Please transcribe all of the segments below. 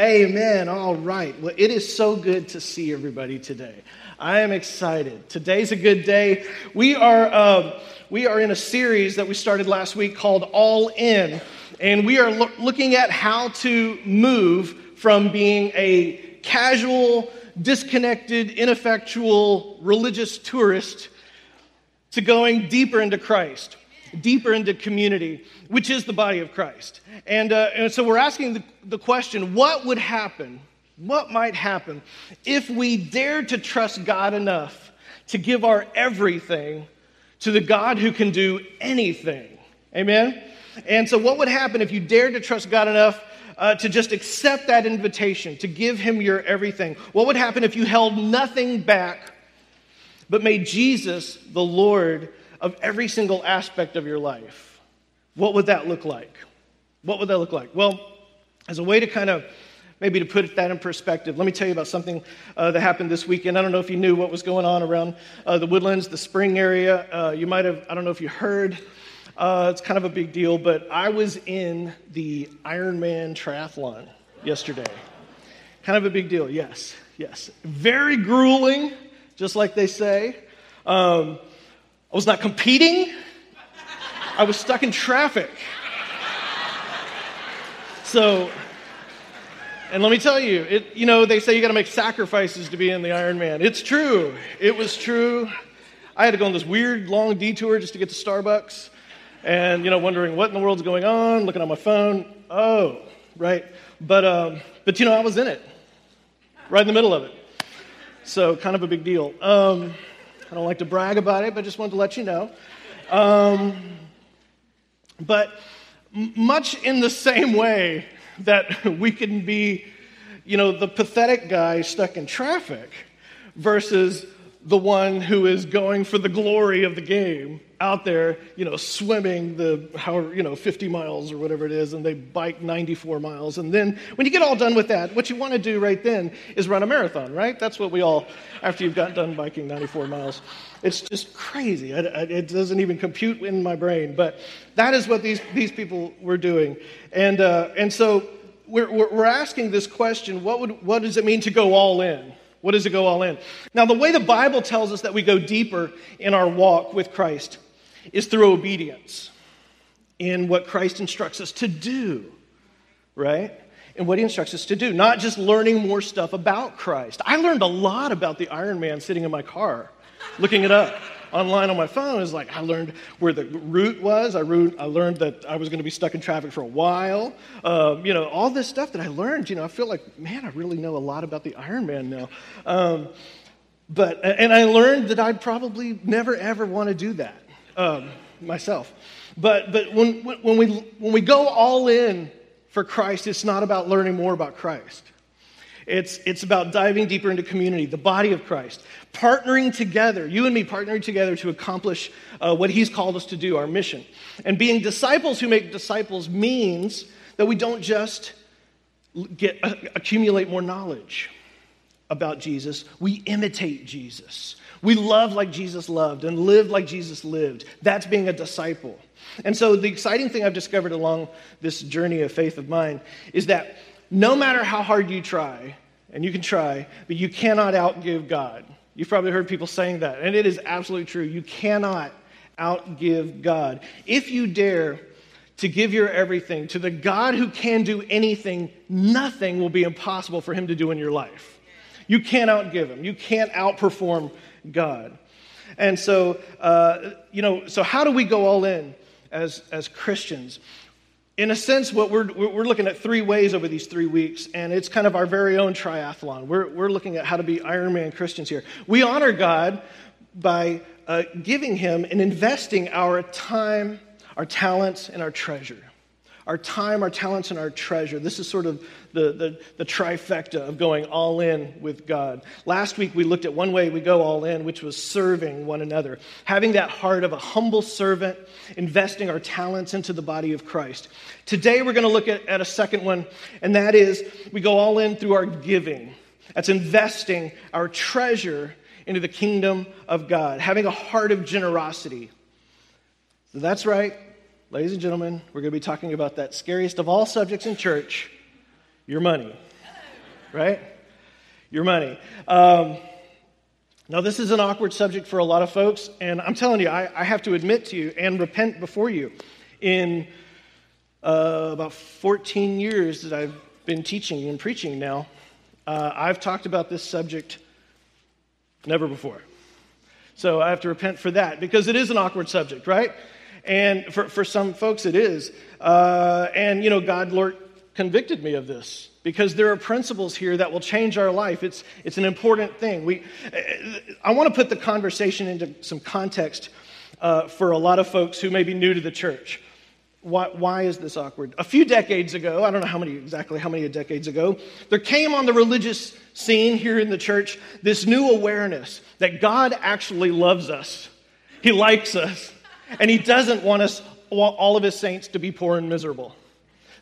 Amen. All right. Well, it is so good to see everybody today. I am excited. Today's a good day. We are uh, we are in a series that we started last week called All In, and we are lo- looking at how to move from being a casual, disconnected, ineffectual religious tourist to going deeper into Christ deeper into community, which is the body of Christ. And, uh, and so we're asking the, the question what would happen? What might happen if we dared to trust God enough to give our everything to the God who can do anything? Amen? And so, what would happen if you dared to trust God enough uh, to just accept that invitation, to give Him your everything? What would happen if you held nothing back but made Jesus the Lord of every single aspect of your life, what would that look like? What would that look like? Well, as a way to kind of maybe to put that in perspective, let me tell you about something uh, that happened this weekend. I don't know if you knew what was going on around uh, the Woodlands, the spring area. Uh, you might have, I don't know if you heard. Uh, it's kind of a big deal, but I was in the Ironman triathlon yesterday. Kind of a big deal, yes, yes. Very grueling, just like they say. Um, I was not competing, I was stuck in traffic. So, and let me tell you, it, you know, they say you got to make sacrifices to be in the Ironman. It's true. It was true. I had to go on this weird long detour just to get to Starbucks and, you know, wondering what in the world's going on, looking on my phone. Oh, right. But, um, but you know, I was in it, right in the middle of it. So, kind of a big deal. Um, I don't like to brag about it, but just wanted to let you know. Um, but much in the same way that we can be, you know, the pathetic guy stuck in traffic versus the one who is going for the glory of the game out there, you know, swimming the how you know 50 miles or whatever it is, and they bike 94 miles. And then when you get all done with that, what you want to do right then is run a marathon, right? That's what we all, after you've got done biking 94 miles, it's just crazy. it doesn't even compute in my brain, but that is what these these people were doing, and uh, and so we're we're asking this question: what would what does it mean to go all in? What does it go all in? Now, the way the Bible tells us that we go deeper in our walk with Christ is through obedience in what Christ instructs us to do, right? And what he instructs us to do, not just learning more stuff about Christ. I learned a lot about the Ironman sitting in my car, looking it up online on my phone. Is like I learned where the route was. I, I learned that I was going to be stuck in traffic for a while. Um, you know, all this stuff that I learned. You know, I feel like man, I really know a lot about the Ironman now. Um, but and I learned that I'd probably never ever want to do that um, myself. But, but when, when, we, when we go all in for Christ, it's not about learning more about Christ. It's, it's about diving deeper into community, the body of Christ, partnering together, you and me partnering together to accomplish uh, what He's called us to do, our mission. And being disciples who make disciples means that we don't just get, uh, accumulate more knowledge about Jesus, we imitate Jesus. We love like Jesus loved and live like Jesus lived. That's being a disciple. And so, the exciting thing I've discovered along this journey of faith of mine is that no matter how hard you try, and you can try, but you cannot outgive God. You've probably heard people saying that, and it is absolutely true. You cannot outgive God. If you dare to give your everything to the God who can do anything, nothing will be impossible for him to do in your life. You can't outgive him, you can't outperform God. And so, uh, you know, so how do we go all in as, as Christians? In a sense, what we're, we're looking at three ways over these three weeks, and it's kind of our very own triathlon. We're, we're looking at how to be Ironman Christians here. We honor God by uh, giving Him and investing our time, our talents, and our treasure our time, our talents, and our treasure. This is sort of the, the, the, trifecta of going all in with God. Last week we looked at one way we go all in, which was serving one another, having that heart of a humble servant, investing our talents into the body of Christ. Today we're going to look at, at a second one, and that is we go all in through our giving. That's investing our treasure into the kingdom of God, having a heart of generosity. So that's right. Ladies and gentlemen, we're going to be talking about that scariest of all subjects in church your money. right? Your money. Um, now, this is an awkward subject for a lot of folks, and I'm telling you, I, I have to admit to you and repent before you. In uh, about 14 years that I've been teaching and preaching now, uh, I've talked about this subject never before. So I have to repent for that because it is an awkward subject, right? And for, for some folks, it is. Uh, and, you know, God, Lord, convicted me of this because there are principles here that will change our life. It's, it's an important thing. We, I want to put the conversation into some context uh, for a lot of folks who may be new to the church. Why, why is this awkward? A few decades ago, I don't know how many exactly how many decades ago, there came on the religious scene here in the church this new awareness that God actually loves us. He likes us, and He doesn't want us, all of His saints, to be poor and miserable.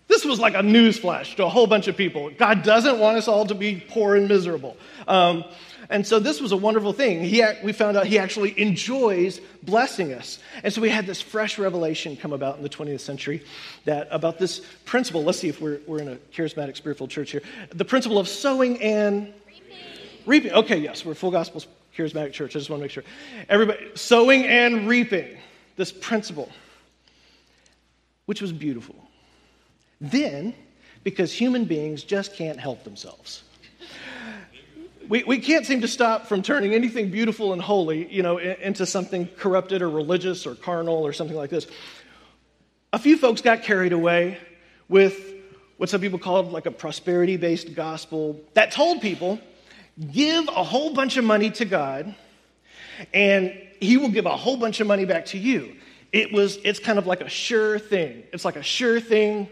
This was like a newsflash to a whole bunch of people. God doesn't want us all to be poor and miserable. Um, and so this was a wonderful thing. He, we found out he actually enjoys blessing us. And so we had this fresh revelation come about in the 20th century that about this principle. Let's see if we're, we're in a charismatic spiritual church here. The principle of sowing and reaping. reaping. Okay, yes, we're full gospel charismatic church. I just want to make sure. Everybody, sowing and reaping. This principle, which was beautiful. Then, because human beings just can't help themselves. We, we can't seem to stop from turning anything beautiful and holy, you know, into something corrupted or religious or carnal or something like this. A few folks got carried away with what some people called like a prosperity based gospel that told people give a whole bunch of money to God and he will give a whole bunch of money back to you. It was it's kind of like a sure thing. It's like a sure thing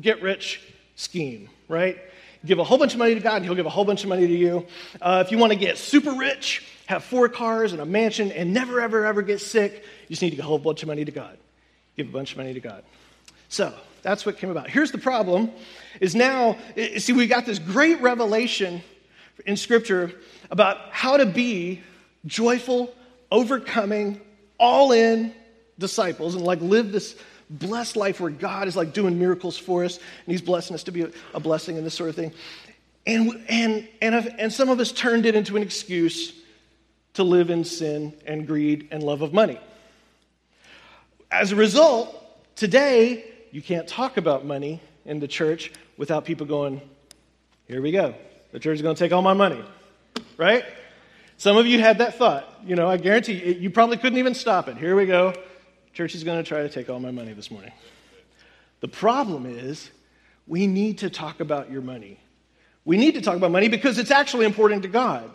get rich scheme, right? Give a whole bunch of money to God, He'll give a whole bunch of money to you. Uh, if you want to get super rich, have four cars and a mansion, and never, ever, ever get sick, you just need to give a whole bunch of money to God. Give a bunch of money to God. So that's what came about. Here's the problem: is now see we got this great revelation in Scripture about how to be joyful, overcoming, all in disciples, and like live this blessed life where God is like doing miracles for us and He's blessing us to be a, blessing and this sort of thing. And, and, and, and some of us turned it into an excuse to live in sin and greed and love of money. As a result, today, you can't talk about money in the church without people going, Here we go. The church is going to take all my money. Right? Some of you had that thought. You know, I guarantee you, you probably couldn't even stop it. Here we go. Church is going to try to take all my money this morning. The problem is, we need to talk about your money. We need to talk about money because it's actually important to God.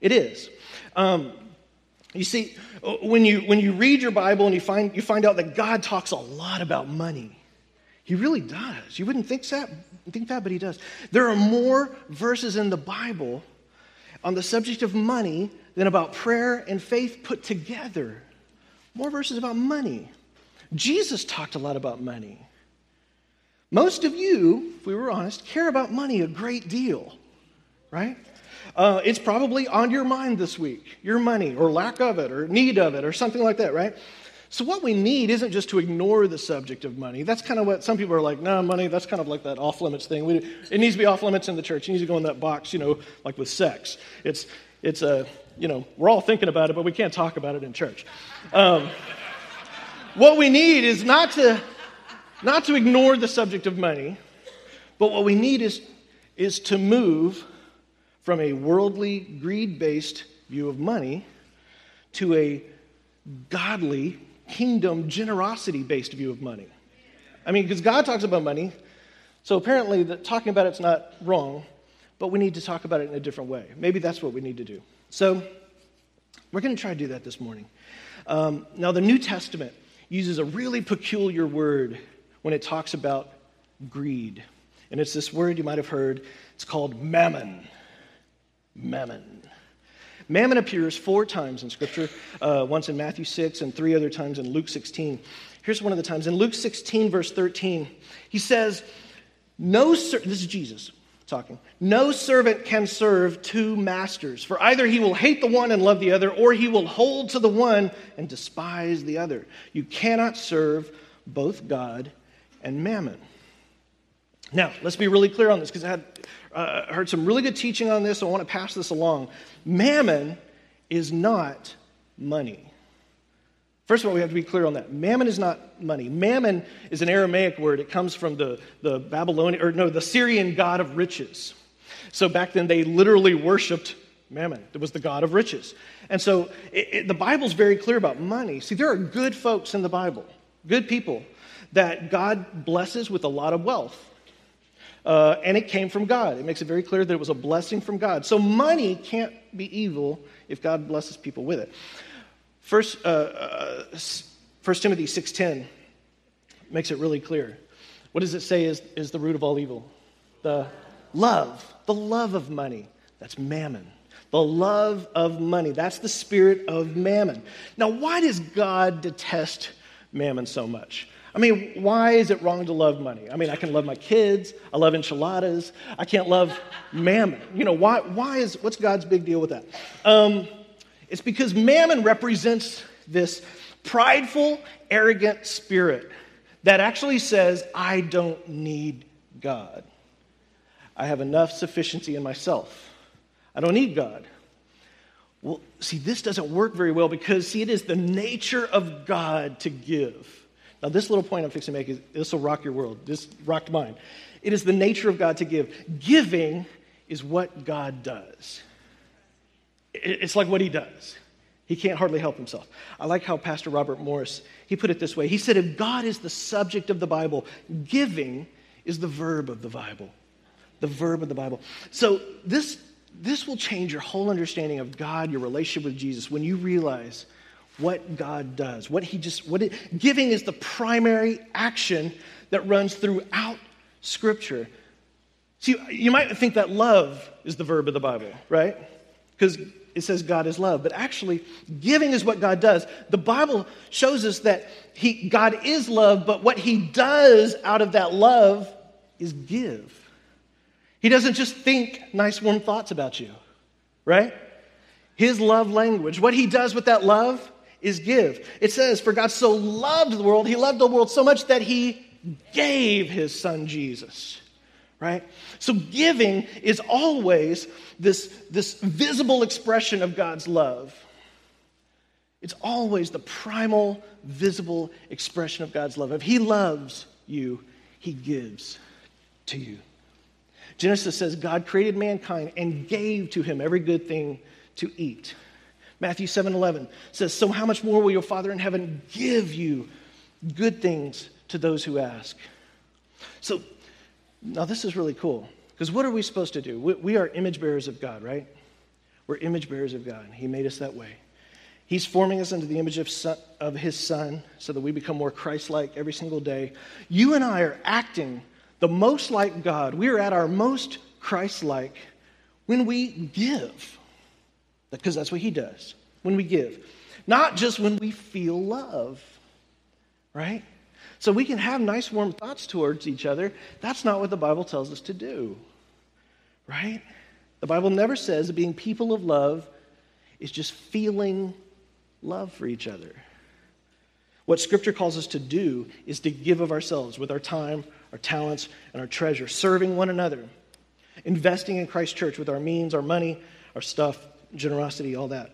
It is. Um, you see, when you, when you read your Bible and you find, you find out that God talks a lot about money, He really does. You wouldn't think that, think that, but He does. There are more verses in the Bible on the subject of money than about prayer and faith put together. More verses about money. Jesus talked a lot about money. Most of you, if we were honest, care about money a great deal, right? Uh, it's probably on your mind this week, your money, or lack of it, or need of it, or something like that, right? So, what we need isn't just to ignore the subject of money. That's kind of what some people are like, no, money, that's kind of like that off limits thing. We, it needs to be off limits in the church. It needs to go in that box, you know, like with sex. It's, it's a, you know, we're all thinking about it, but we can't talk about it in church. Um, what we need is not to, not to ignore the subject of money, but what we need is, is to move from a worldly, greed based view of money to a godly, kingdom, generosity based view of money. I mean, because God talks about money, so apparently the, talking about it's not wrong, but we need to talk about it in a different way. Maybe that's what we need to do. So, we're going to try to do that this morning. Um, now, the New Testament uses a really peculiar word when it talks about greed. And it's this word you might have heard. It's called mammon. Mammon. Mammon appears four times in Scripture, uh, once in Matthew 6 and three other times in Luke 16. Here's one of the times. In Luke 16, verse 13, he says, No, sir, this is Jesus talking. No servant can serve two masters, for either he will hate the one and love the other, or he will hold to the one and despise the other. You cannot serve both God and mammon. Now, let's be really clear on this because I had uh, heard some really good teaching on this. So I want to pass this along. Mammon is not money. First of all, we have to be clear on that. Mammon is not money. Mammon is an Aramaic word. It comes from the, the Babylonian, or no, the Syrian god of riches. So back then, they literally worshiped Mammon. It was the god of riches. And so it, it, the Bible's very clear about money. See, there are good folks in the Bible, good people that God blesses with a lot of wealth. Uh, and it came from God. It makes it very clear that it was a blessing from God. So money can't be evil if God blesses people with it. First, uh, uh, 1 Timothy 6.10 makes it really clear. What does it say is, is the root of all evil? The love. The love of money. That's mammon. The love of money. That's the spirit of mammon. Now, why does God detest mammon so much? I mean, why is it wrong to love money? I mean, I can love my kids. I love enchiladas. I can't love mammon. You know, why, why is, what's God's big deal with that? Um, it's because mammon represents this prideful, arrogant spirit that actually says, I don't need God. I have enough sufficiency in myself. I don't need God. Well, see, this doesn't work very well because, see, it is the nature of God to give. Now, this little point I'm fixing to make is this will rock your world. This rocked mine. It is the nature of God to give. Giving is what God does. It's like what he does. He can't hardly help himself. I like how Pastor Robert Morris, he put it this way. He said, if God is the subject of the Bible, giving is the verb of the Bible. The verb of the Bible. So this, this will change your whole understanding of God, your relationship with Jesus, when you realize what God does. What he just, what it, giving is the primary action that runs throughout Scripture. See, you might think that love is the verb of the Bible, right? Because it says God is love. But actually, giving is what God does. The Bible shows us that he, God is love, but what He does out of that love is give. He doesn't just think nice, warm thoughts about you, right? His love language, what He does with that love is give. It says, For God so loved the world, He loved the world so much that He gave His Son Jesus right? So giving is always this, this visible expression of God's love. It's always the primal, visible expression of God's love. If He loves you, He gives to you. Genesis says God created mankind and gave to him every good thing to eat. Matthew 7 11 says, So how much more will your Father in heaven give you good things to those who ask? So now, this is really cool because what are we supposed to do? We, we are image bearers of God, right? We're image bearers of God. He made us that way. He's forming us into the image of, son, of His Son so that we become more Christ like every single day. You and I are acting the most like God. We are at our most Christ like when we give, because that's what He does, when we give. Not just when we feel love, right? So we can have nice, warm thoughts towards each other. That's not what the Bible tells us to do, right? The Bible never says that being people of love is just feeling love for each other. What Scripture calls us to do is to give of ourselves with our time, our talents, and our treasure, serving one another, investing in Christ's church with our means, our money, our stuff, generosity, all that.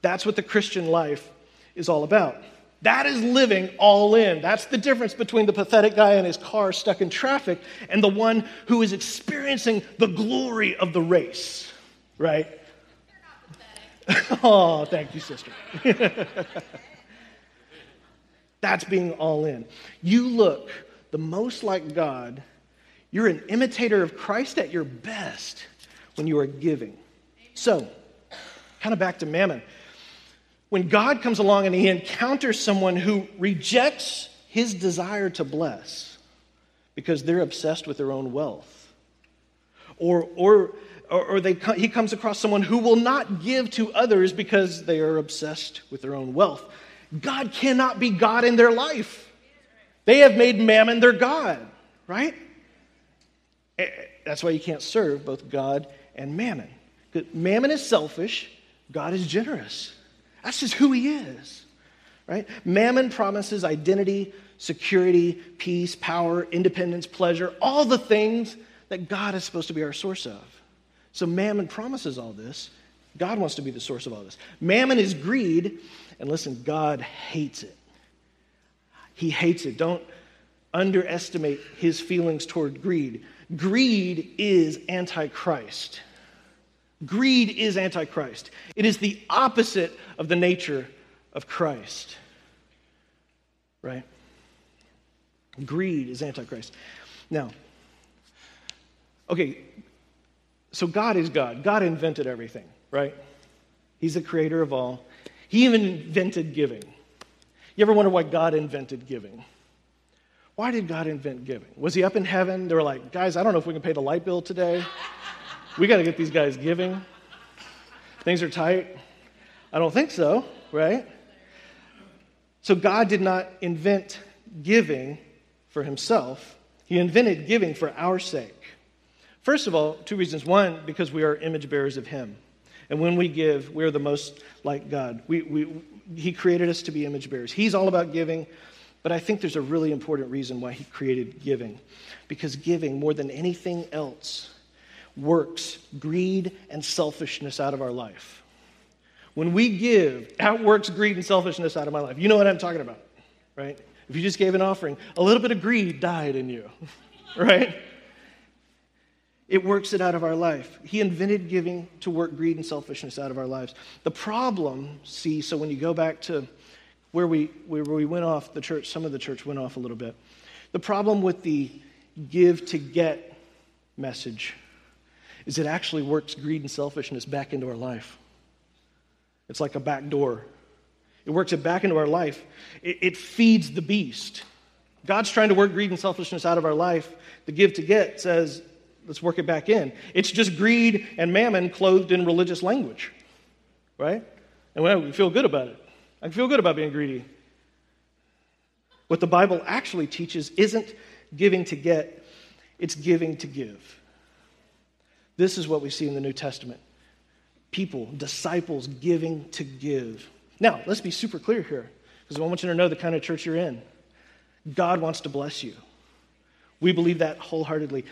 That's what the Christian life is all about. That is living all in. That's the difference between the pathetic guy in his car stuck in traffic and the one who is experiencing the glory of the race, right? oh, thank you, sister. That's being all in. You look the most like God. You're an imitator of Christ at your best when you are giving. So, kind of back to mammon when God comes along and he encounters someone who rejects his desire to bless because they're obsessed with their own wealth, or, or, or they, he comes across someone who will not give to others because they are obsessed with their own wealth, God cannot be God in their life. They have made mammon their God, right? Eh, that's why you can't serve both God and mammon. Mammon is selfish, God is generous. That's just who he is, right? Mammon promises identity security, peace, power, independence, pleasure, all the things that God is supposed to be our source of. So mammon promises all this. God wants to be the source of all this. Mammon is greed, and listen, God hates it. He hates it. Don't underestimate his feelings toward greed. Greed is antichrist. Greed is antichrist. It is the opposite of the nature of Christ. Right? Greed is antichrist. Now, okay, so God is God. God invented everything, right? He's the creator of all. He even invented giving. You ever wonder why God invented giving? Why did God invent giving? Was he up in heaven? They were like, guys, I don't know if we can pay the light bill today. We got to get these guys giving. Things are tight. I don't think so, right? So God did not invent giving for himself, He invented giving for our sake. First of all, two reasons. One, because we are image bearers of Him. And when we give, we're the most like God. We, we, he created us to be image bearers. He's all about giving. But I think there's a really important reason why he created giving. Because giving, more than anything else, works greed and selfishness out of our life. When we give, that works greed and selfishness out of my life. You know what I'm talking about, right? If you just gave an offering, a little bit of greed died in you, right? It works it out of our life. He invented giving to work greed and selfishness out of our lives. The problem, see, so when you go back to where we, where we went off the church, some of the church went off a little bit. The problem with the give to get message is it actually works greed and selfishness back into our life. It's like a back door. It works it back into our life. It, it feeds the beast. God's trying to work greed and selfishness out of our life. The give to get says, let's work it back in. It's just greed and mammon clothed in religious language, right? And we feel good about it. I feel good about being greedy. What the Bible actually teaches isn't giving to get, it's giving to give. This is what we see in the New Testament people, disciples giving to give. Now, let's be super clear here, because I want you to know the kind of church you're in. God wants to bless you. We believe that wholeheartedly.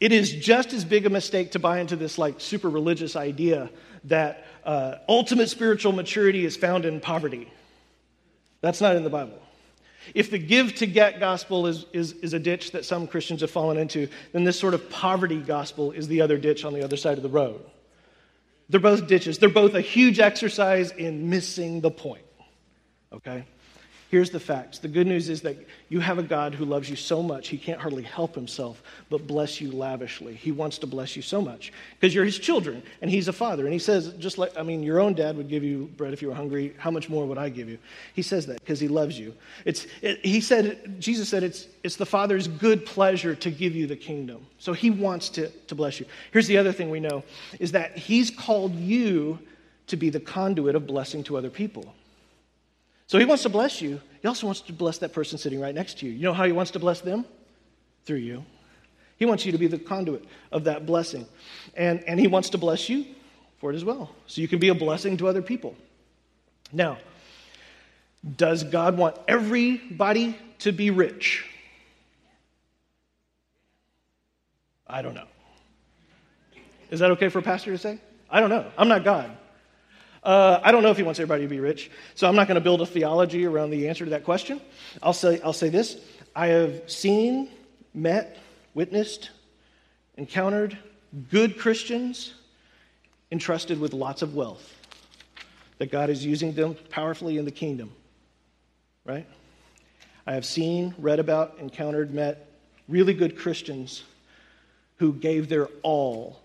It is just as big a mistake to buy into this like super religious idea that uh, ultimate spiritual maturity is found in poverty. That's not in the Bible. If the give to get gospel is, is, is a ditch that some Christians have fallen into, then this sort of poverty gospel is the other ditch on the other side of the road. They're both ditches. They're both a huge exercise in missing the point. Okay? Here's the facts. The good news is that you have a God who loves you so much, he can't hardly help himself but bless you lavishly. He wants to bless you so much because you're his children and he's a father. And he says, just like, I mean, your own dad would give you bread if you were hungry. How much more would I give you? He says that because he loves you. It's, it, he said, Jesus said, it's, it's the Father's good pleasure to give you the kingdom. So he wants to, to bless you. Here's the other thing we know is that he's called you to be the conduit of blessing to other people. So he wants to bless you. He also wants to bless that person sitting right next to you. You know how he wants to bless them? Through you. He wants you to be the conduit of that blessing. And, and he wants to bless you for it as well. So you can be a blessing to other people. Now, does God want everybody to be rich? I don't know. Is that okay for a pastor to say? I don't know. I'm not God. Uh, I don't know if he wants everybody to be rich, so I'm not going to build a theology around the answer to that question. I'll say, I'll say this I have seen, met, witnessed, encountered good Christians entrusted with lots of wealth that God is using them powerfully in the kingdom. Right? I have seen, read about, encountered, met really good Christians who gave their all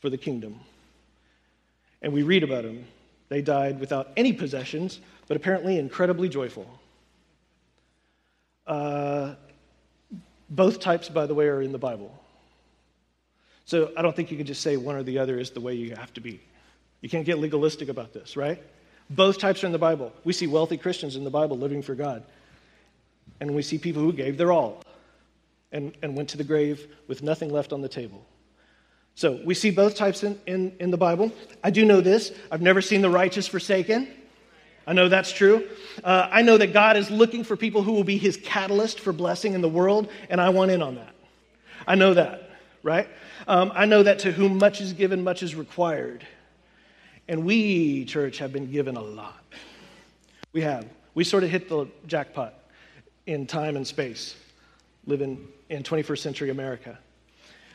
for the kingdom and we read about them. They died without any possessions, but apparently incredibly joyful. Uh, both types, by the way, are in the Bible. So I don't think you can just say one or the other is the way you have to be. You can't get legalistic about this, right? Both types are in the Bible. We see wealthy Christians in the Bible living for God. And we see people who gave their all and, and went to the grave with nothing left on the table. So we see both types in, in, in, the Bible. I do know this I've never seen the righteous forsaken. I know that's true. Uh, I know that God is looking for people who will be his catalyst for blessing in the world, and I want in on that. I know that, right? Um, I know that to whom much is given, much is required. And we, church, have been given a lot. We have. We sort of hit the jackpot in time and space, living in 21st century America.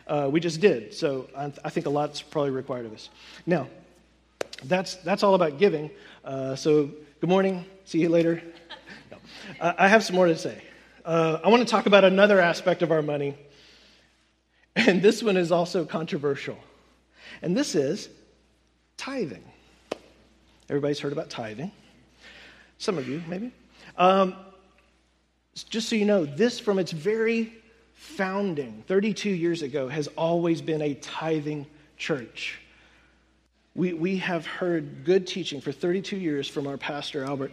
Uh, we just did. So I, I think a lot's probably required of us. Now, that's, that's all about giving. Uh, so, good morning. See you later. No. Uh, I have some more to say. Uh, I want to talk about another aspect of our money, and this one is also controversial. And this is tithing. Everybody's heard about tithing. Some of you, maybe. Um, just so you know, this from its very founding, 32 years ago, has always been a tithing church. We, we have heard good teaching for 32 years from our pastor, Albert,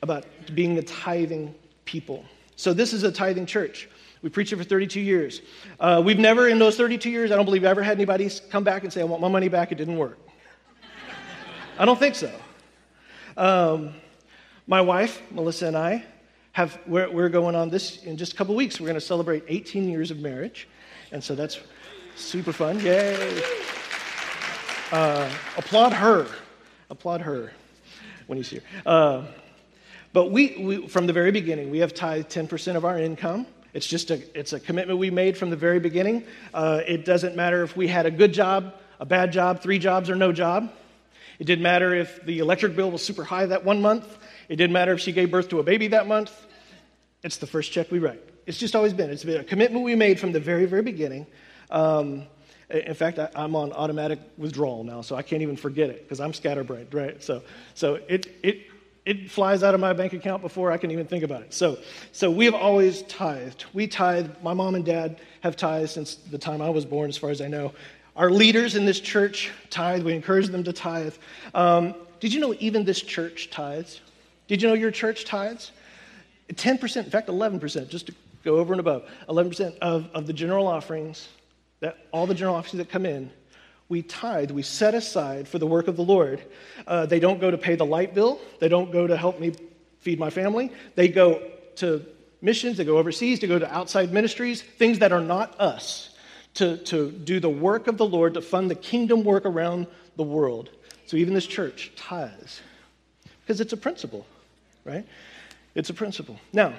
about being a tithing people. So, this is a tithing church. We preached it for 32 years. Uh, we've never, in those 32 years, I don't believe ever had anybody come back and say, I want my money back, it didn't work. I don't think so. Um, my wife, Melissa, and I have, we're, we're going on this in just a couple weeks. We're going to celebrate 18 years of marriage. And so that's super fun. Yay. Uh, applaud her. Applaud her when you see her. Uh, but we, we, from the very beginning, we have tithed 10% of our income. It's just a, it's a commitment we made from the very beginning. Uh, it doesn't matter if we had a good job, a bad job, three jobs, or no job. It didn't matter if the electric bill was super high that one month. It didn't matter if she gave birth to a baby that month. It's the first check we write. It's just always been. It's been a commitment we made from the very, very beginning. Um, in fact, I, am on automatic withdrawal now, so I can't even forget it because I'm scatterbrained, right? So, so it, it, it flies out of my bank account before I can even think about it. So, so we have always tithed. We tithe. My mom and dad have tithed since the time I was born, as far as I know. Our leaders in this church tithe. We encourage them to tithe. Um, did you know even this church tithes? Did you know your church tithes? 10%, in fact, 11%, just to go over and above, 11% of, of the general offerings that all the general offerings that come in, we tithe, we set aside for the work of the Lord. Uh, they don't go to pay the light bill, they don't go to help me feed my family, they go to missions, they go overseas, to go to outside ministries, things that are not us, to, to do the work of the Lord, to fund the kingdom work around the world. So even this church tithes because it's a principle, right? It's a principle. Now,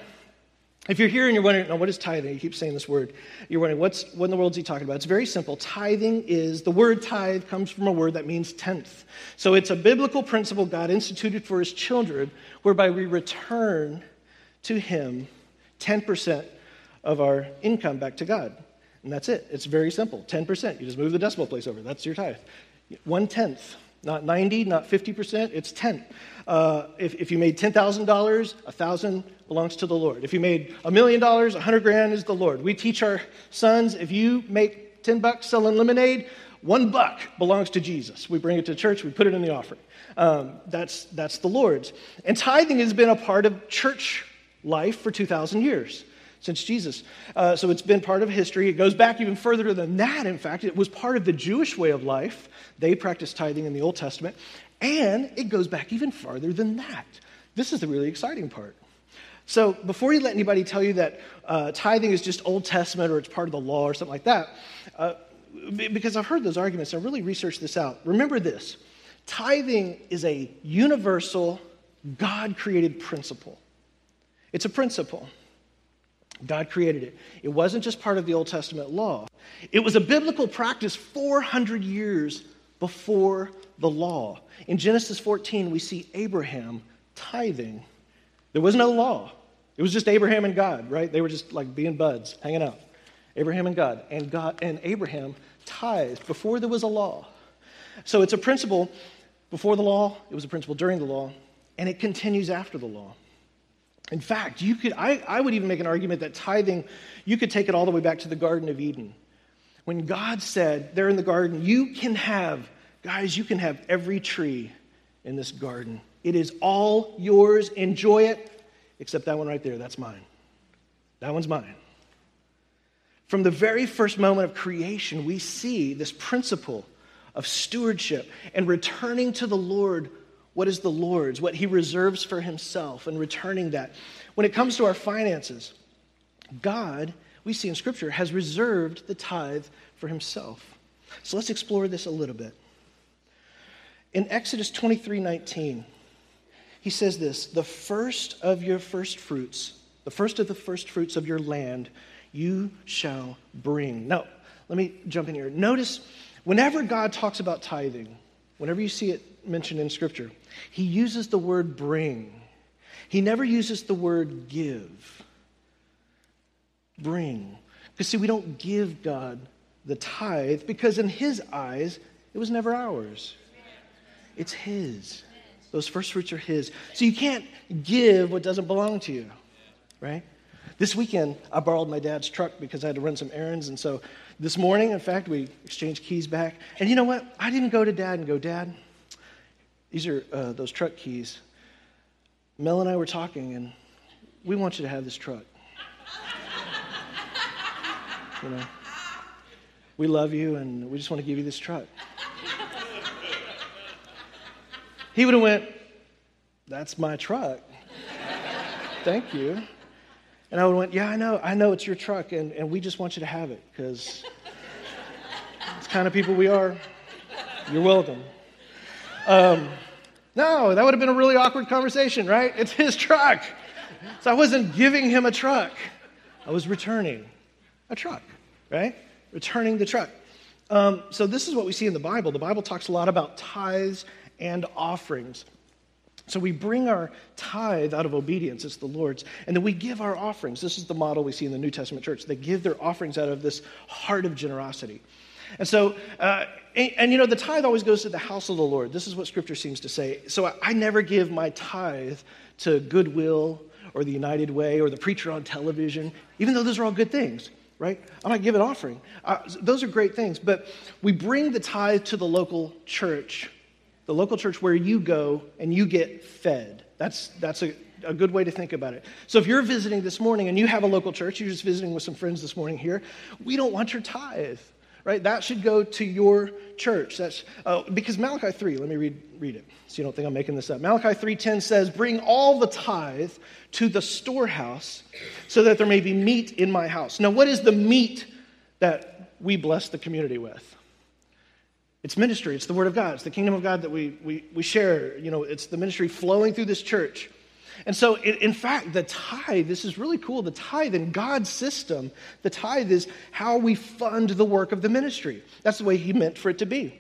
if you're here and you're wondering, what is tithing? You keep saying this word. You're wondering, what's, what in the world is he talking about? It's very simple. Tithing is, the word tithe comes from a word that means tenth. So it's a biblical principle God instituted for his children, whereby we return to him 10% of our income back to God. And that's it. It's very simple 10%. You just move the decimal place over. That's your tithe. One tenth. Not 90, not 50%, it's 10. Uh, if, if you made $10,000, a thousand belongs to the Lord. If you made a million dollars, a hundred grand is the Lord. We teach our sons if you make 10 bucks selling lemonade, one buck belongs to Jesus. We bring it to church, we put it in the offering. Um, that's, that's the Lord's. And tithing has been a part of church life for 2,000 years since Jesus. Uh, so it's been part of history. It goes back even further than that, in fact. It was part of the Jewish way of life. They practiced tithing in the Old Testament. And it goes back even farther than that. This is the really exciting part. So before you let anybody tell you that uh, tithing is just Old Testament or it's part of the law or something like that, uh, because I've heard those arguments, I really researched this out. Remember this tithing is a universal, God created principle. It's a principle. God created it. It wasn't just part of the Old Testament law, it was a biblical practice 400 years before the law. In Genesis 14, we see Abraham tithing. There was no law, it was just Abraham and God, right? They were just like being buds, hanging out. Abraham and God. And, God, and Abraham tithed before there was a law. So it's a principle before the law, it was a principle during the law, and it continues after the law. In fact, you could, I, I would even make an argument that tithing, you could take it all the way back to the Garden of Eden. When God said, there in the garden, you can have, guys, you can have every tree in this garden. It is all yours. Enjoy it, except that one right there. That's mine. That one's mine. From the very first moment of creation, we see this principle of stewardship and returning to the Lord what is the Lord's, what He reserves for Himself, and returning that. When it comes to our finances, God, we see in Scripture, has reserved the tithe for Himself. So let's explore this a little bit. In Exodus 23 19, he says this the first of your first fruits, the first of the first fruits of your land, you shall bring. Now, let me jump in here. Notice whenever God talks about tithing, whenever you see it mentioned in Scripture, he uses the word bring. He never uses the word give. Bring. Because, see, we don't give God the tithe because, in his eyes, it was never ours. It's his. Those first fruits are his. So you can't give what doesn't belong to you, right? This weekend, I borrowed my dad's truck because I had to run some errands. And so this morning, in fact, we exchanged keys back. And you know what? I didn't go to dad and go, Dad, these are uh, those truck keys. Mel and I were talking, and we want you to have this truck. you know, we love you, and we just want to give you this truck. He would have went, "That's my truck. Thank you." And I would have went, "Yeah, I know. I know it's your truck, and, and we just want you to have it because it's kind of people we are. You're welcome." Um, no, that would have been a really awkward conversation, right? It's his truck. So I wasn't giving him a truck. I was returning a truck, right? Returning the truck. Um, so this is what we see in the Bible. The Bible talks a lot about tithes and offerings. So we bring our tithe out of obedience, it's the Lord's, and then we give our offerings. This is the model we see in the New Testament church. They give their offerings out of this heart of generosity. And so, uh, and, and, you know, the tithe always goes to the house of the Lord. This is what Scripture seems to say. So I, I never give my tithe to Goodwill or the United Way or the preacher on television, even though those are all good things right? I might give an offering. Uh, those are great things, but we bring the tithe to the local church the local church where you go and you get fed. That's, that's a, a good way to think about it. So if you're visiting this morning and you have a local church, you're just visiting with some friends this morning here, we don't want your tithe, right? That should go to your church. That's uh, because Malachi 3, let me read, read it so you don't think I'm making this up. Malachi 3.10 says, bring all the tithe to the storehouse so that there may be meat in my house. Now, what is the meat that we bless the community with? It's ministry. It's the Word of God. It's the kingdom of God that we, we, we share. You know, it's the ministry flowing through this church. And so, in fact, the tithe, this is really cool. The tithe in God's system, the tithe is how we fund the work of the ministry. That's the way He meant for it to be.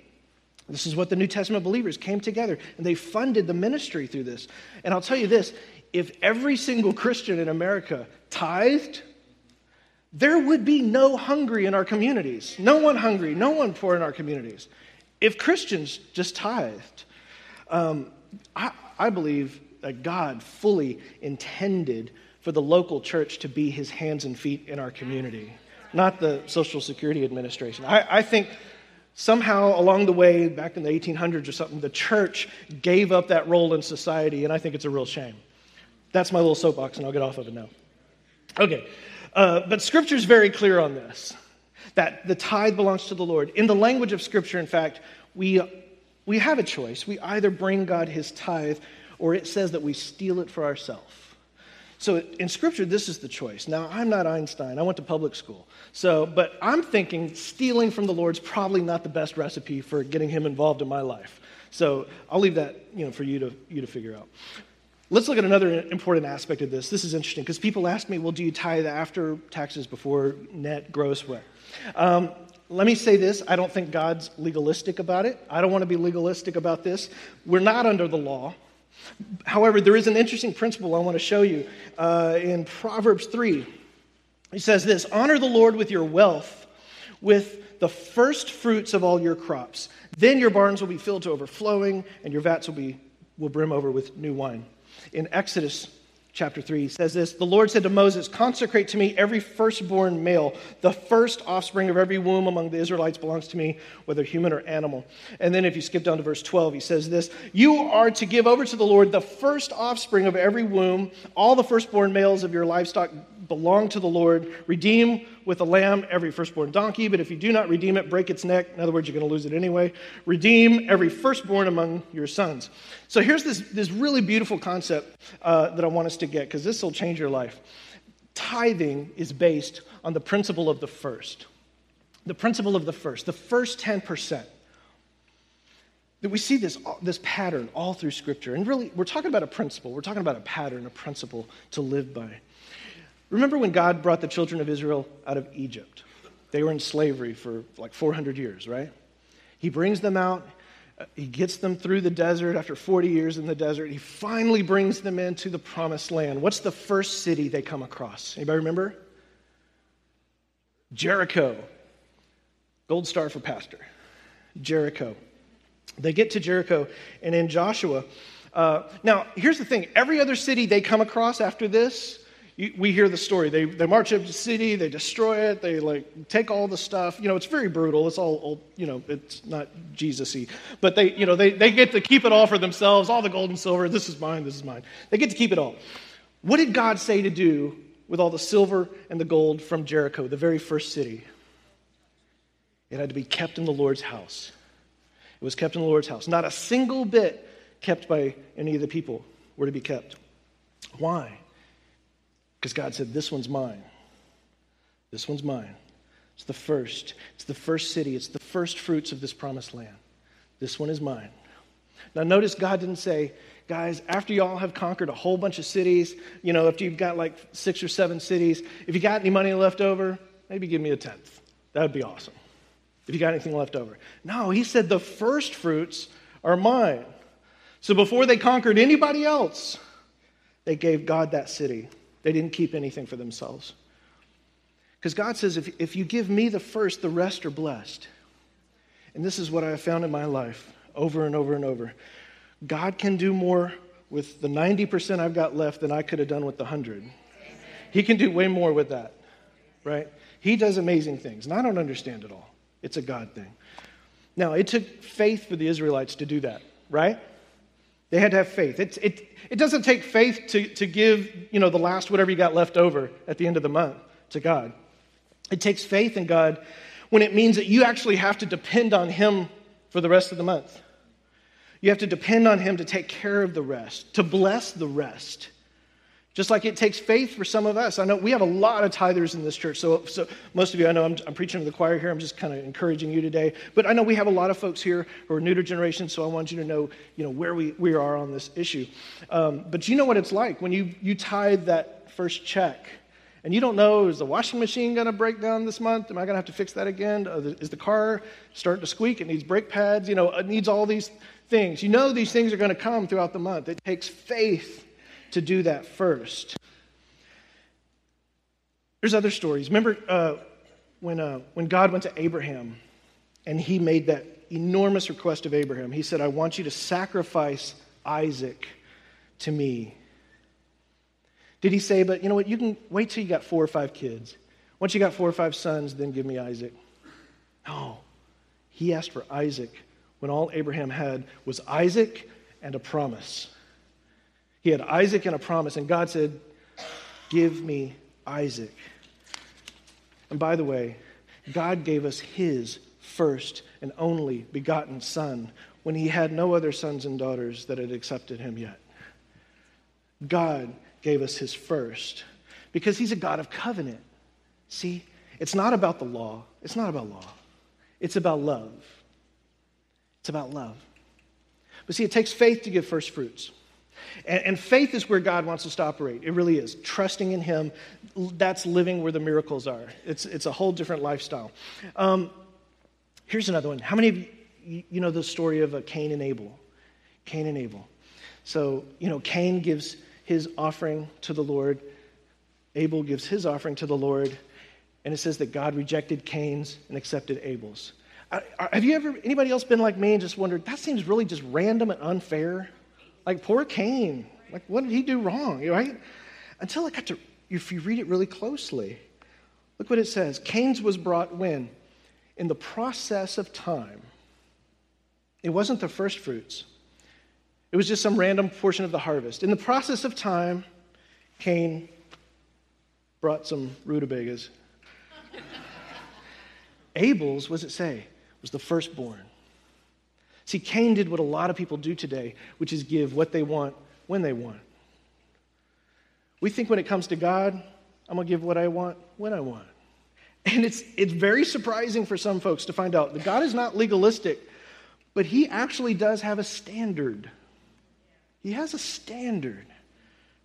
This is what the New Testament believers came together and they funded the ministry through this. And I'll tell you this if every single Christian in America tithed, there would be no hungry in our communities. No one hungry, no one poor in our communities if Christians just tithed, um, I, I believe that God fully intended for the local church to be his hands and feet in our community, not the Social Security Administration. I, I think somehow along the way, back in the 1800s or something, the church gave up that role in society, and I think it's a real shame. That's my little soapbox, and I'll get off of it now. Okay, uh, but Scripture is very clear on this that the tithe belongs to the Lord. In the language of Scripture, in fact, we, we have a choice. We either bring God his tithe or it says that we steal it for ourselves. So in Scripture, this is the choice. Now, I'm not Einstein. I went to public school. So, but I'm thinking stealing from the Lord's probably not the best recipe for getting him involved in my life. So I'll leave that you know, for you to, you to figure out. Let's look at another important aspect of this. This is interesting because people ask me, well, do you tithe after taxes, before net, gross, what? Um, let me say this I don't think God's legalistic about it. I don't want to be legalistic about this. We're not under the law. However, there is an interesting principle I want to show you uh, in Proverbs 3. He says this Honor the Lord with your wealth, with the first fruits of all your crops. Then your barns will be filled to overflowing, and your vats will, be, will brim over with new wine. In Exodus chapter 3 says this The Lord said to Moses, Consecrate to me every firstborn male. The first offspring of every womb among the Israelites belongs to me, whether human or animal. And then if you skip down to verse 12, he says this You are to give over to the Lord the first offspring of every womb, all the firstborn males of your livestock, belong to the Lord. Redeem with a lamb every firstborn donkey, but if you do not redeem it, break its neck. In other words, you're going to lose it anyway. Redeem every firstborn among your sons. So here's this, this really beautiful concept uh, that I want us to get because this will change your life. Tithing is based on the principle of the first. The principle of the first, the first 10% that we see this, this pattern all through Scripture. And really, we're talking about a principle. We're talking about a pattern, a principle to live by. Remember when God brought the children of Israel out of Egypt? They were in slavery for like 400 years, right? He brings them out. Uh, he gets them through the desert after 40 years in the desert. He finally brings them into the promised land. What's the first city they come across? Anybody remember? Jericho. Gold star for pastor. Jericho. They get to Jericho, and in Joshua, uh, now here's the thing every other city they come across after this, we hear the story. They, they march up to the city, they destroy it, they like take all the stuff. You know, it's very brutal. It's all, all you know, it's not Jesus-y. But they, you know, they, they get to keep it all for themselves, all the gold and silver. This is mine, this is mine. They get to keep it all. What did God say to do with all the silver and the gold from Jericho, the very first city? It had to be kept in the Lord's house. It was kept in the Lord's house. Not a single bit kept by any of the people were to be kept. Why? Because God said, This one's mine. This one's mine. It's the first. It's the first city. It's the first fruits of this promised land. This one is mine. Now, notice God didn't say, guys, after you all have conquered a whole bunch of cities, you know, if you've got like six or seven cities, if you got any money left over, maybe give me a tenth. That would be awesome if you got anything left over. No, he said the first fruits are mine. So before they conquered anybody else, they gave God that city. They didn't keep anything for themselves. Because God says, if, if you give me the first, the rest are blessed. And this is what I have found in my life over and over and over. God can do more with the 90% I've got left than I could have done with the 100. He can do way more with that, right? He does amazing things, and I don't understand it all. It's a God thing. Now, it took faith for the Israelites to do that, right? They had to have faith. It, it, it doesn't take faith to, to give, you know, the last whatever you got left over at the end of the month to God. It takes faith in God when it means that you actually have to depend on Him for the rest of the month. You have to depend on Him to take care of the rest, to bless the rest. Just like it takes faith for some of us. I know we have a lot of tithers in this church. So, so most of you, I know I'm, I'm preaching to the choir here. I'm just kind of encouraging you today. But I know we have a lot of folks here who are new to generation. So I want you to know, you know where we, we are on this issue. Um, but you know what it's like when you, you tithe that first check. And you don't know, is the washing machine going to break down this month? Am I going to have to fix that again? Is the car starting to squeak? It needs brake pads. You know, it needs all these things. You know these things are going to come throughout the month. It takes faith to do that first. There's other stories. Remember uh, when, uh, when God went to Abraham and he made that enormous request of Abraham? He said, I want you to sacrifice Isaac to me. Did he say, but you know what, you can wait till you got four or five kids. Once you got four or five sons, then give me Isaac. No. He asked for Isaac when all Abraham had was Isaac and a promise. He had Isaac and a promise, and God said, Give me Isaac. And by the way, God gave us his first and only begotten son when he had no other sons and daughters that had accepted him yet. God gave us his first because he's a God of covenant. See, it's not about the law, it's not about law, it's about love. It's about love. But see, it takes faith to give first fruits. And, and, faith is where God wants us to operate. It really is. Trusting in Him, that's living where the miracles are. It's, it's a whole different lifestyle. Um, here's another one. How many of you, you know the story of uh, Cain and Abel? Cain and Abel. So, you know, Cain gives his offering to the Lord, Abel gives his offering to the Lord, and it says that God rejected Cain's and accepted Abel's. have you ever, anybody else been like me and just wondered, that seems really just random and unfair? Like poor Cain. Like, what did he do wrong? Right? Until I got to, if you read it really closely, look what it says. Cain's was brought when? In the process of time. It wasn't the first fruits, it was just some random portion of the harvest. In the process of time, Cain brought some rutabagas. Abel's, what does it say? Was the firstborn. See, Cain did what a lot of people do today, which is give what they want when they want. We think when it comes to God, I'm going to give what I want when I want. And it's, it's very surprising for some folks to find out that God is not legalistic, but He actually does have a standard. He has a standard,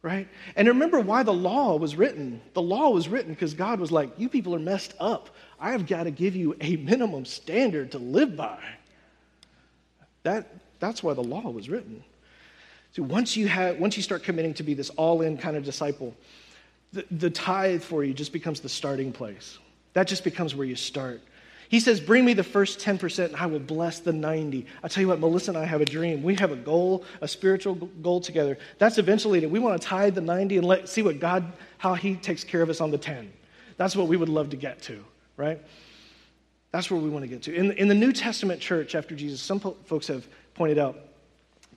right? And remember why the law was written. The law was written because God was like, You people are messed up. I have got to give you a minimum standard to live by. That, that's why the law was written. So once you, have, once you start committing to be this all in kind of disciple, the, the tithe for you just becomes the starting place. That just becomes where you start. He says, Bring me the first 10%, and I will bless the 90. I tell you what, Melissa and I have a dream. We have a goal, a spiritual goal together. That's eventually that we want to tithe the 90 and let see what God, how He takes care of us on the 10. That's what we would love to get to, right? That's where we want to get to. In, in the New Testament church, after Jesus, some po- folks have pointed out,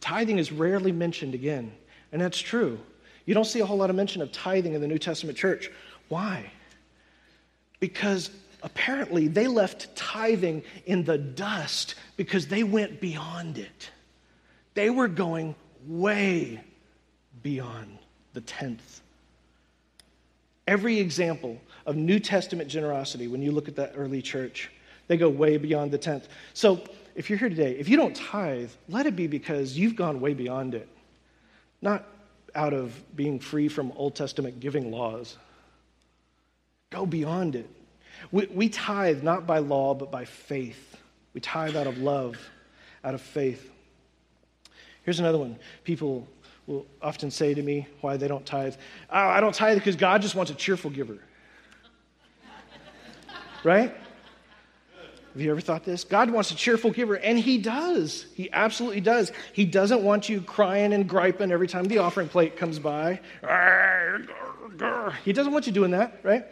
tithing is rarely mentioned again. And that's true. You don't see a whole lot of mention of tithing in the New Testament church. Why? Because apparently they left tithing in the dust because they went beyond it. They were going way beyond the tenth. Every example of New Testament generosity, when you look at that early church, they go way beyond the tenth. So if you're here today, if you don't tithe, let it be because you've gone way beyond it. Not out of being free from Old Testament giving laws. Go beyond it. We, we tithe not by law, but by faith. We tithe out of love, out of faith. Here's another one. People will often say to me why they don't tithe. Oh, I don't tithe because God just wants a cheerful giver. right? Have you ever thought this? God wants a cheerful giver, and He does. He absolutely does. He doesn't want you crying and griping every time the offering plate comes by. He doesn't want you doing that, right?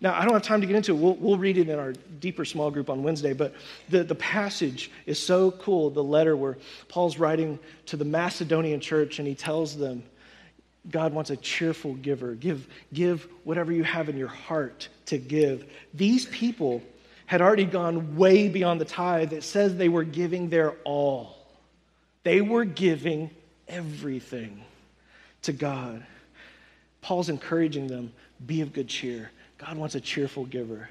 Now, I don't have time to get into it. We'll, we'll read it in our deeper small group on Wednesday, but the, the passage is so cool. The letter where Paul's writing to the Macedonian church, and he tells them, God wants a cheerful giver. Give, give whatever you have in your heart to give. These people had already gone way beyond the tithe. It says they were giving their all, they were giving everything to God. Paul's encouraging them be of good cheer. God wants a cheerful giver.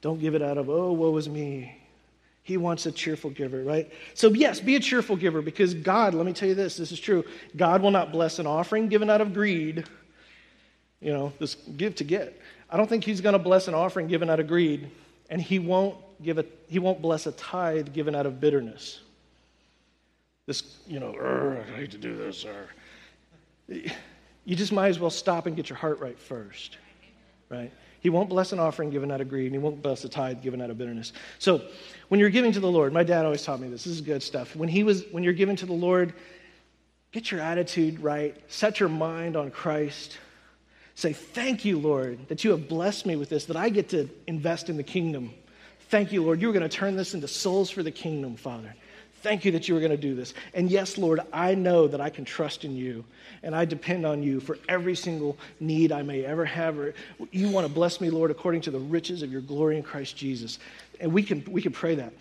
Don't give it out of, oh, woe is me. He wants a cheerful giver, right? So, yes, be a cheerful giver because God, let me tell you this, this is true. God will not bless an offering given out of greed. You know, this give to get. I don't think He's going to bless an offering given out of greed and he won't give a he won't bless a tithe given out of bitterness. This, you know, I hate to do this, or you just might as well stop and get your heart right first, right? He won't bless an offering given out of greed, and he won't bless a tithe given out of bitterness. So, when you're giving to the Lord, my dad always taught me this. This is good stuff. When he was, when you're giving to the Lord, get your attitude right. Set your mind on Christ. Say, Thank you, Lord, that you have blessed me with this, that I get to invest in the kingdom. Thank you, Lord. You are going to turn this into souls for the kingdom, Father. Thank you that you are going to do this. And yes, Lord, I know that I can trust in you and I depend on you for every single need I may ever have. You want to bless me, Lord, according to the riches of your glory in Christ Jesus. And we can, we can pray that.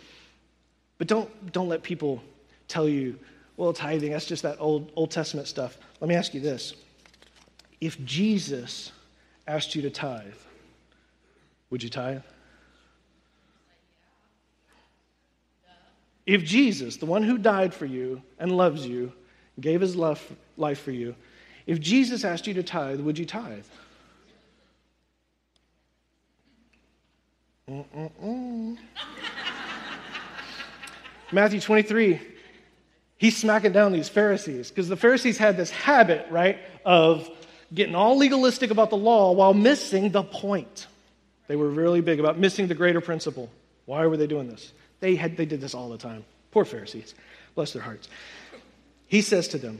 But don't, don't let people tell you, well, tithing, that's just that old, Old Testament stuff. Let me ask you this if Jesus asked you to tithe, would you tithe? If Jesus, the one who died for you and loves you, gave his life, life for you, if Jesus asked you to tithe, would you tithe? Matthew 23, he's smacking down these Pharisees because the Pharisees had this habit, right, of getting all legalistic about the law while missing the point. They were really big about missing the greater principle. Why were they doing this? They, had, they did this all the time. Poor Pharisees. Bless their hearts. He says to them,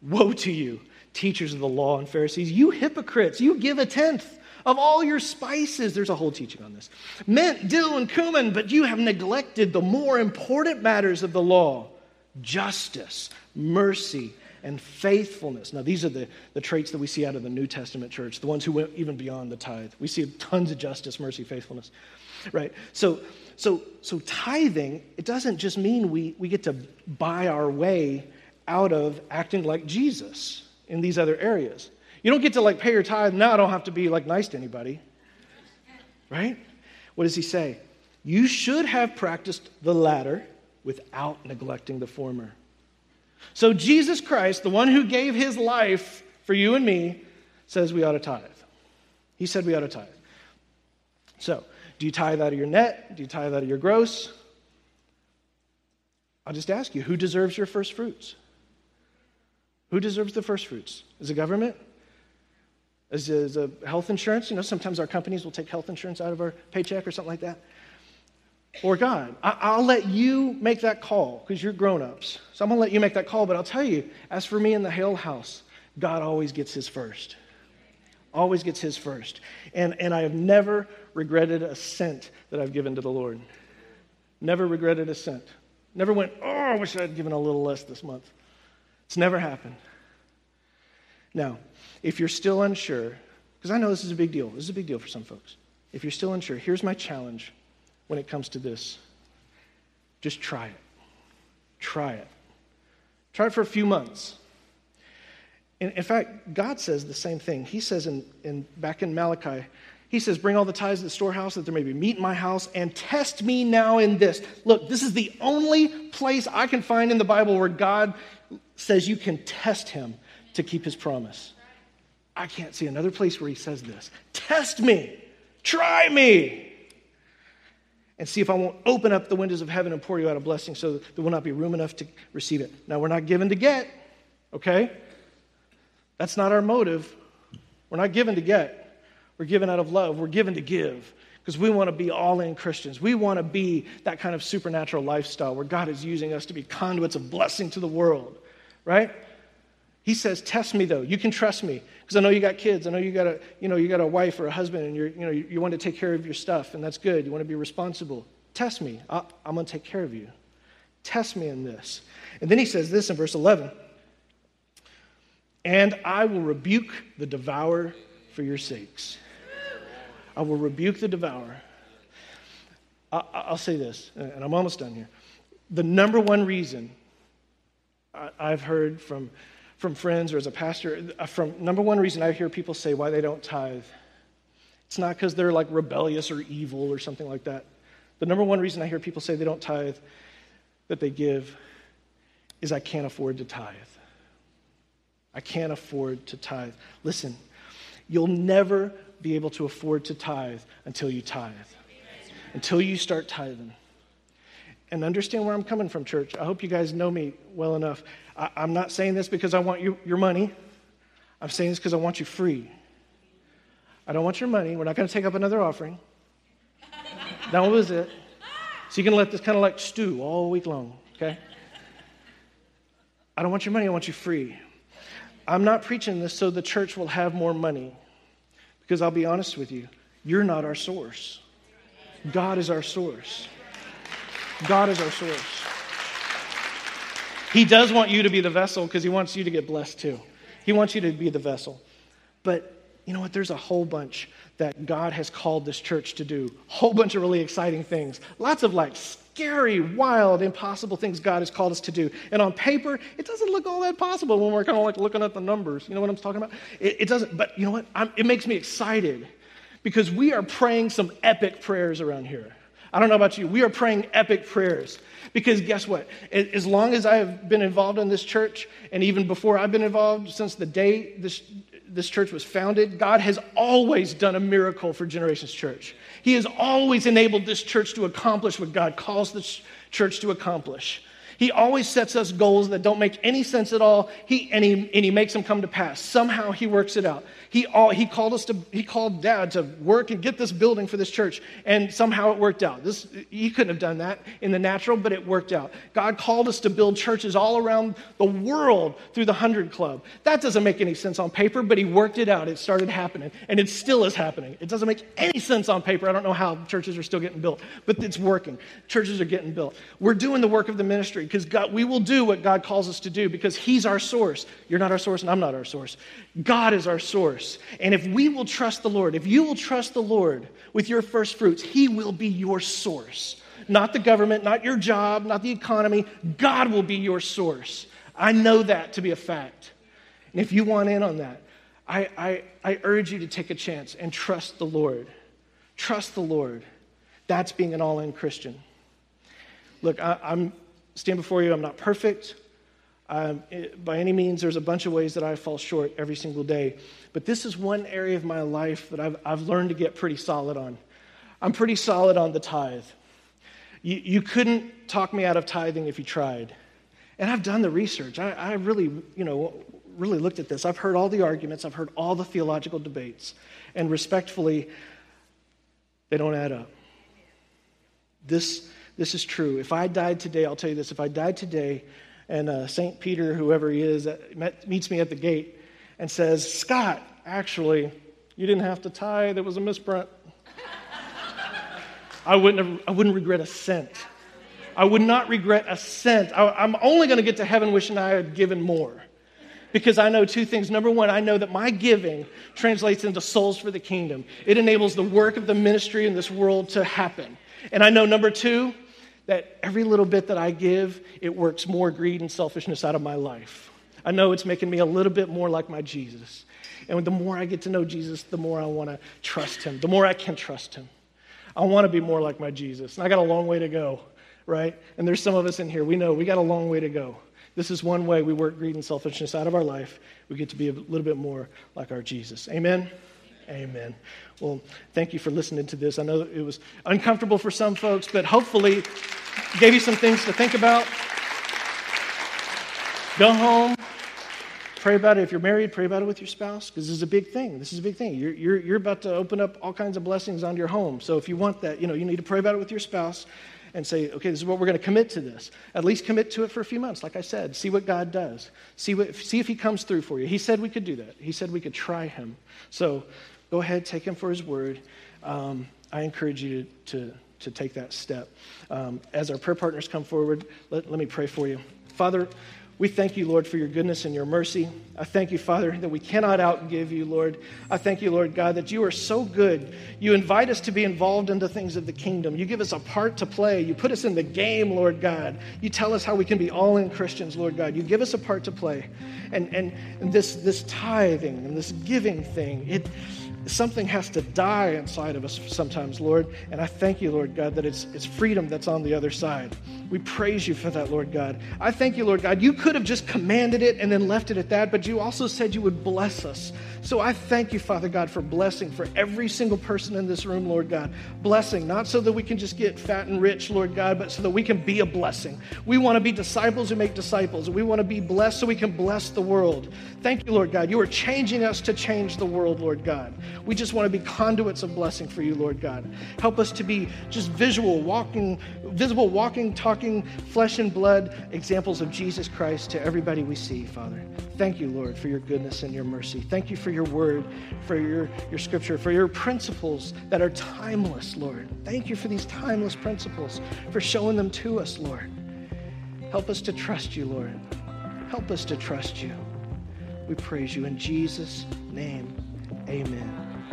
Woe to you, teachers of the law and Pharisees, you hypocrites, you give a tenth of all your spices. There's a whole teaching on this. Mint, dill, and cumin, but you have neglected the more important matters of the law justice, mercy, and faithfulness. Now, these are the, the traits that we see out of the New Testament church, the ones who went even beyond the tithe. We see tons of justice, mercy, faithfulness, right? So, so, so tithing, it doesn't just mean we, we get to buy our way out of acting like Jesus in these other areas. You don't get to like pay your tithe. Now I don't have to be like nice to anybody. Right? What does he say? You should have practiced the latter without neglecting the former. So Jesus Christ, the one who gave his life for you and me, says we ought to tithe. He said we ought to tithe. So, do you tithe out of your net? Do you tithe out of your gross? I'll just ask you who deserves your first fruits? Who deserves the first fruits? Is it government? Is, a health insurance? You know, sometimes our companies will take health insurance out of our paycheck or something like that. Or God. I, will let you make that call because you're grown ups. So I'm going to let you make that call. But I'll tell you, as for me in the Hale house, God always gets his first. Always gets his first. And, and I have never regretted a cent that I've given to the Lord. Never regretted a cent. Never went, oh, I wish I'd given a little less this month. It's never happened. Now, if you're still unsure, because I know this is a big deal, this is a big deal for some folks. If you're still unsure, here's my challenge when it comes to this just try it. Try it. Try it for a few months. In, in fact, God says the same thing. He says in, in, back in Malachi, he says, Bring all the tithes to the storehouse that there may be meat in my house and test me now in this. Look, this is the only place I can find in the Bible where God says you can test him to keep his promise. I can't see another place where he says this. Test me, try me, and see if I won't open up the windows of heaven and pour you out a blessing so there will not be room enough to receive it. Now, we're not given to get, okay? That's not our motive. We're not given to get. We're given out of love. We're given to give because we want to be all in Christians. We want to be that kind of supernatural lifestyle where God is using us to be conduits of blessing to the world, right? He says, "Test me, though. You can trust me, because I know you got kids. I know you got a, you know, you got a wife or a husband, and you're, you know, you, you want to take care of your stuff, and that's good. You want to be responsible. Test me. I, I'm going to take care of you. Test me in this." And then he says this in verse 11. And I will rebuke the devourer for your sakes. I will rebuke the devourer. I, will say this, and I'm almost done here. The number one reason I've heard from from friends or as a pastor, uh, from number one reason I hear people say why they don't tithe. It's not because they're like rebellious or evil or something like that. The number one reason I hear people say they don't tithe, that they give, is I can't afford to tithe. I can't afford to tithe. Listen, you'll never be able to afford to tithe until you tithe, until you start tithing and understand where I'm coming from, church. I hope you guys know me well enough. I, am not saying this because I want you, your money. I'm saying this because I want you free. I don't want your money. We're not going to take up another offering. that was it. So you can let this kind of like stew all week long, okay? I don't want your money. I want you free. I'm not preaching this so the church will have more money. Because I'll be honest with you, you're not our source. God is our source. God is our source. He does want you to be the vessel because he wants you to get blessed too. He wants you to be the vessel. But you know what? There's a whole bunch that God has called this church to do. A whole bunch of really exciting things. Lots of like scary, wild, impossible things God has called us to do. And on paper, it doesn't look all that possible when we're kind of like looking at the numbers. You know what I'm talking about? It, it doesn't, but you know what? I'm, it makes me excited because we are praying some epic prayers around here. I don't know about you. We are praying epic prayers because guess what? As long as I have been involved in this church, and even before I've been involved, since the day this, this church was founded, God has always done a miracle for Generations Church. He has always enabled this church to accomplish what God calls this church to accomplish. He always sets us goals that don't make any sense at all, he, and, he, and he makes them come to pass. Somehow he works it out. He, all, he called us to, he called dad to work and get this building for this church. And somehow it worked out. This, he couldn't have done that in the natural, but it worked out. God called us to build churches all around the world through the 100 Club. That doesn't make any sense on paper, but he worked it out. It started happening. And it still is happening. It doesn't make any sense on paper. I don't know how churches are still getting built, but it's working. Churches are getting built. We're doing the work of the ministry because God, we will do what God calls us to do because he's our source. You're not our source, and I'm not our source. God is our source. And if we will trust the Lord, if you will trust the Lord with your first fruits, He will be your source. Not the government, not your job, not the economy. God will be your source. I know that to be a fact. And if you want in on that, I, I, I urge you to take a chance and trust the Lord. Trust the Lord. That's being an all in Christian. Look, I, I'm stand before you. I'm not perfect. Um, it, by any means, there's a bunch of ways that I fall short every single day. But this is one area of my life that I've, I've learned to get pretty solid on. I'm pretty solid on the tithe. You, you couldn't talk me out of tithing if you tried. And I've done the research. I, I really, you know, really looked at this. I've heard all the arguments, I've heard all the theological debates. And respectfully, they don't add up. This, this is true. If I died today, I'll tell you this if I died today, and uh, St. Peter, whoever he is, uh, met, meets me at the gate and says, Scott, actually, you didn't have to tithe, it was a misprint. I wouldn't, have, I wouldn't regret a cent. I would not regret a cent. I, I'm only going to get to heaven wishing I had given more. Because I know two things. Number one, I know that my giving translates into souls for the kingdom. It enables the work of the ministry in this world to happen. And I know, number two, that every little bit that I give, it works more greed and selfishness out of my life. I know it's making me a little bit more like my Jesus. And the more I get to know Jesus, the more I want to trust him, the more I can trust him. I want to be more like my Jesus. And I got a long way to go, right? And there's some of us in here, we know we got a long way to go. This is one way we work greed and selfishness out of our life. We get to be a little bit more like our Jesus. Amen? Amen. Well, thank you for listening to this. I know it was uncomfortable for some folks, but hopefully gave you some things to think about. Go home, pray about it. If you're married, pray about it with your spouse because this is a big thing. This is a big thing. You're, you're, you're about to open up all kinds of blessings on your home. So if you want that, you know, you need to pray about it with your spouse and say, okay, this is what we're going to commit to this. At least commit to it for a few months, like I said. See what God does. See, what, see if He comes through for you. He said we could do that. He said we could try Him. So go ahead, take him for his word. Um, I encourage you to, to, to take that step. Um, as our prayer partners come forward, let, let me pray for you. Father, we thank you, Lord, for your goodness and your mercy. I thank you, Father, that we cannot outgive you, Lord. I thank you, Lord God, that you are so good. You invite us to be involved in the things of the kingdom. You give us a part to play. You put us in the game, Lord God. You tell us how we can be all in Christians, Lord God. You give us a part to play. And, and, and this, this tithing and this giving thing, it something has to die inside of us sometimes, Lord. And I thank you, Lord God, that it's, it's freedom that's on the other side. We praise you for that, Lord God. I thank you, Lord God. You could have just commanded it and then left it at that, but you also said you would bless us. So I thank you, Father God, for blessing for every single person in this room, Lord God. Blessing, not so that we can just get fat and rich, Lord God, but so that we can be a blessing. We want to be disciples who make disciples. We want to be blessed so we can bless the world. Thank you, Lord God. You are changing us to change the world, Lord God. We just want to be conduits of blessing for you, Lord God. Help us to be just visual, walking, visible, walking, talking, flesh and blood examples of Jesus Christ to everybody we see, Father. Thank you, Lord, for your goodness and your mercy. Thank you for your word, for your, your scripture, for your principles that are timeless, Lord. Thank you for these timeless principles, for showing them to us, Lord. Help us to trust you, Lord. Help us to trust you. We praise you in Jesus' name. Amen.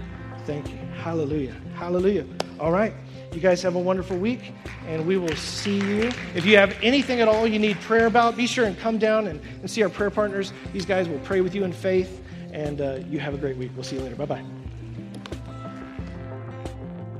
Thank you. Hallelujah. Hallelujah. All right. You guys have a wonderful week, and we will see you. If you have anything at all you need prayer about, be sure and come down and, and see our prayer partners. These guys will pray with you in faith, and uh, you have a great week. We'll see you later. Bye bye.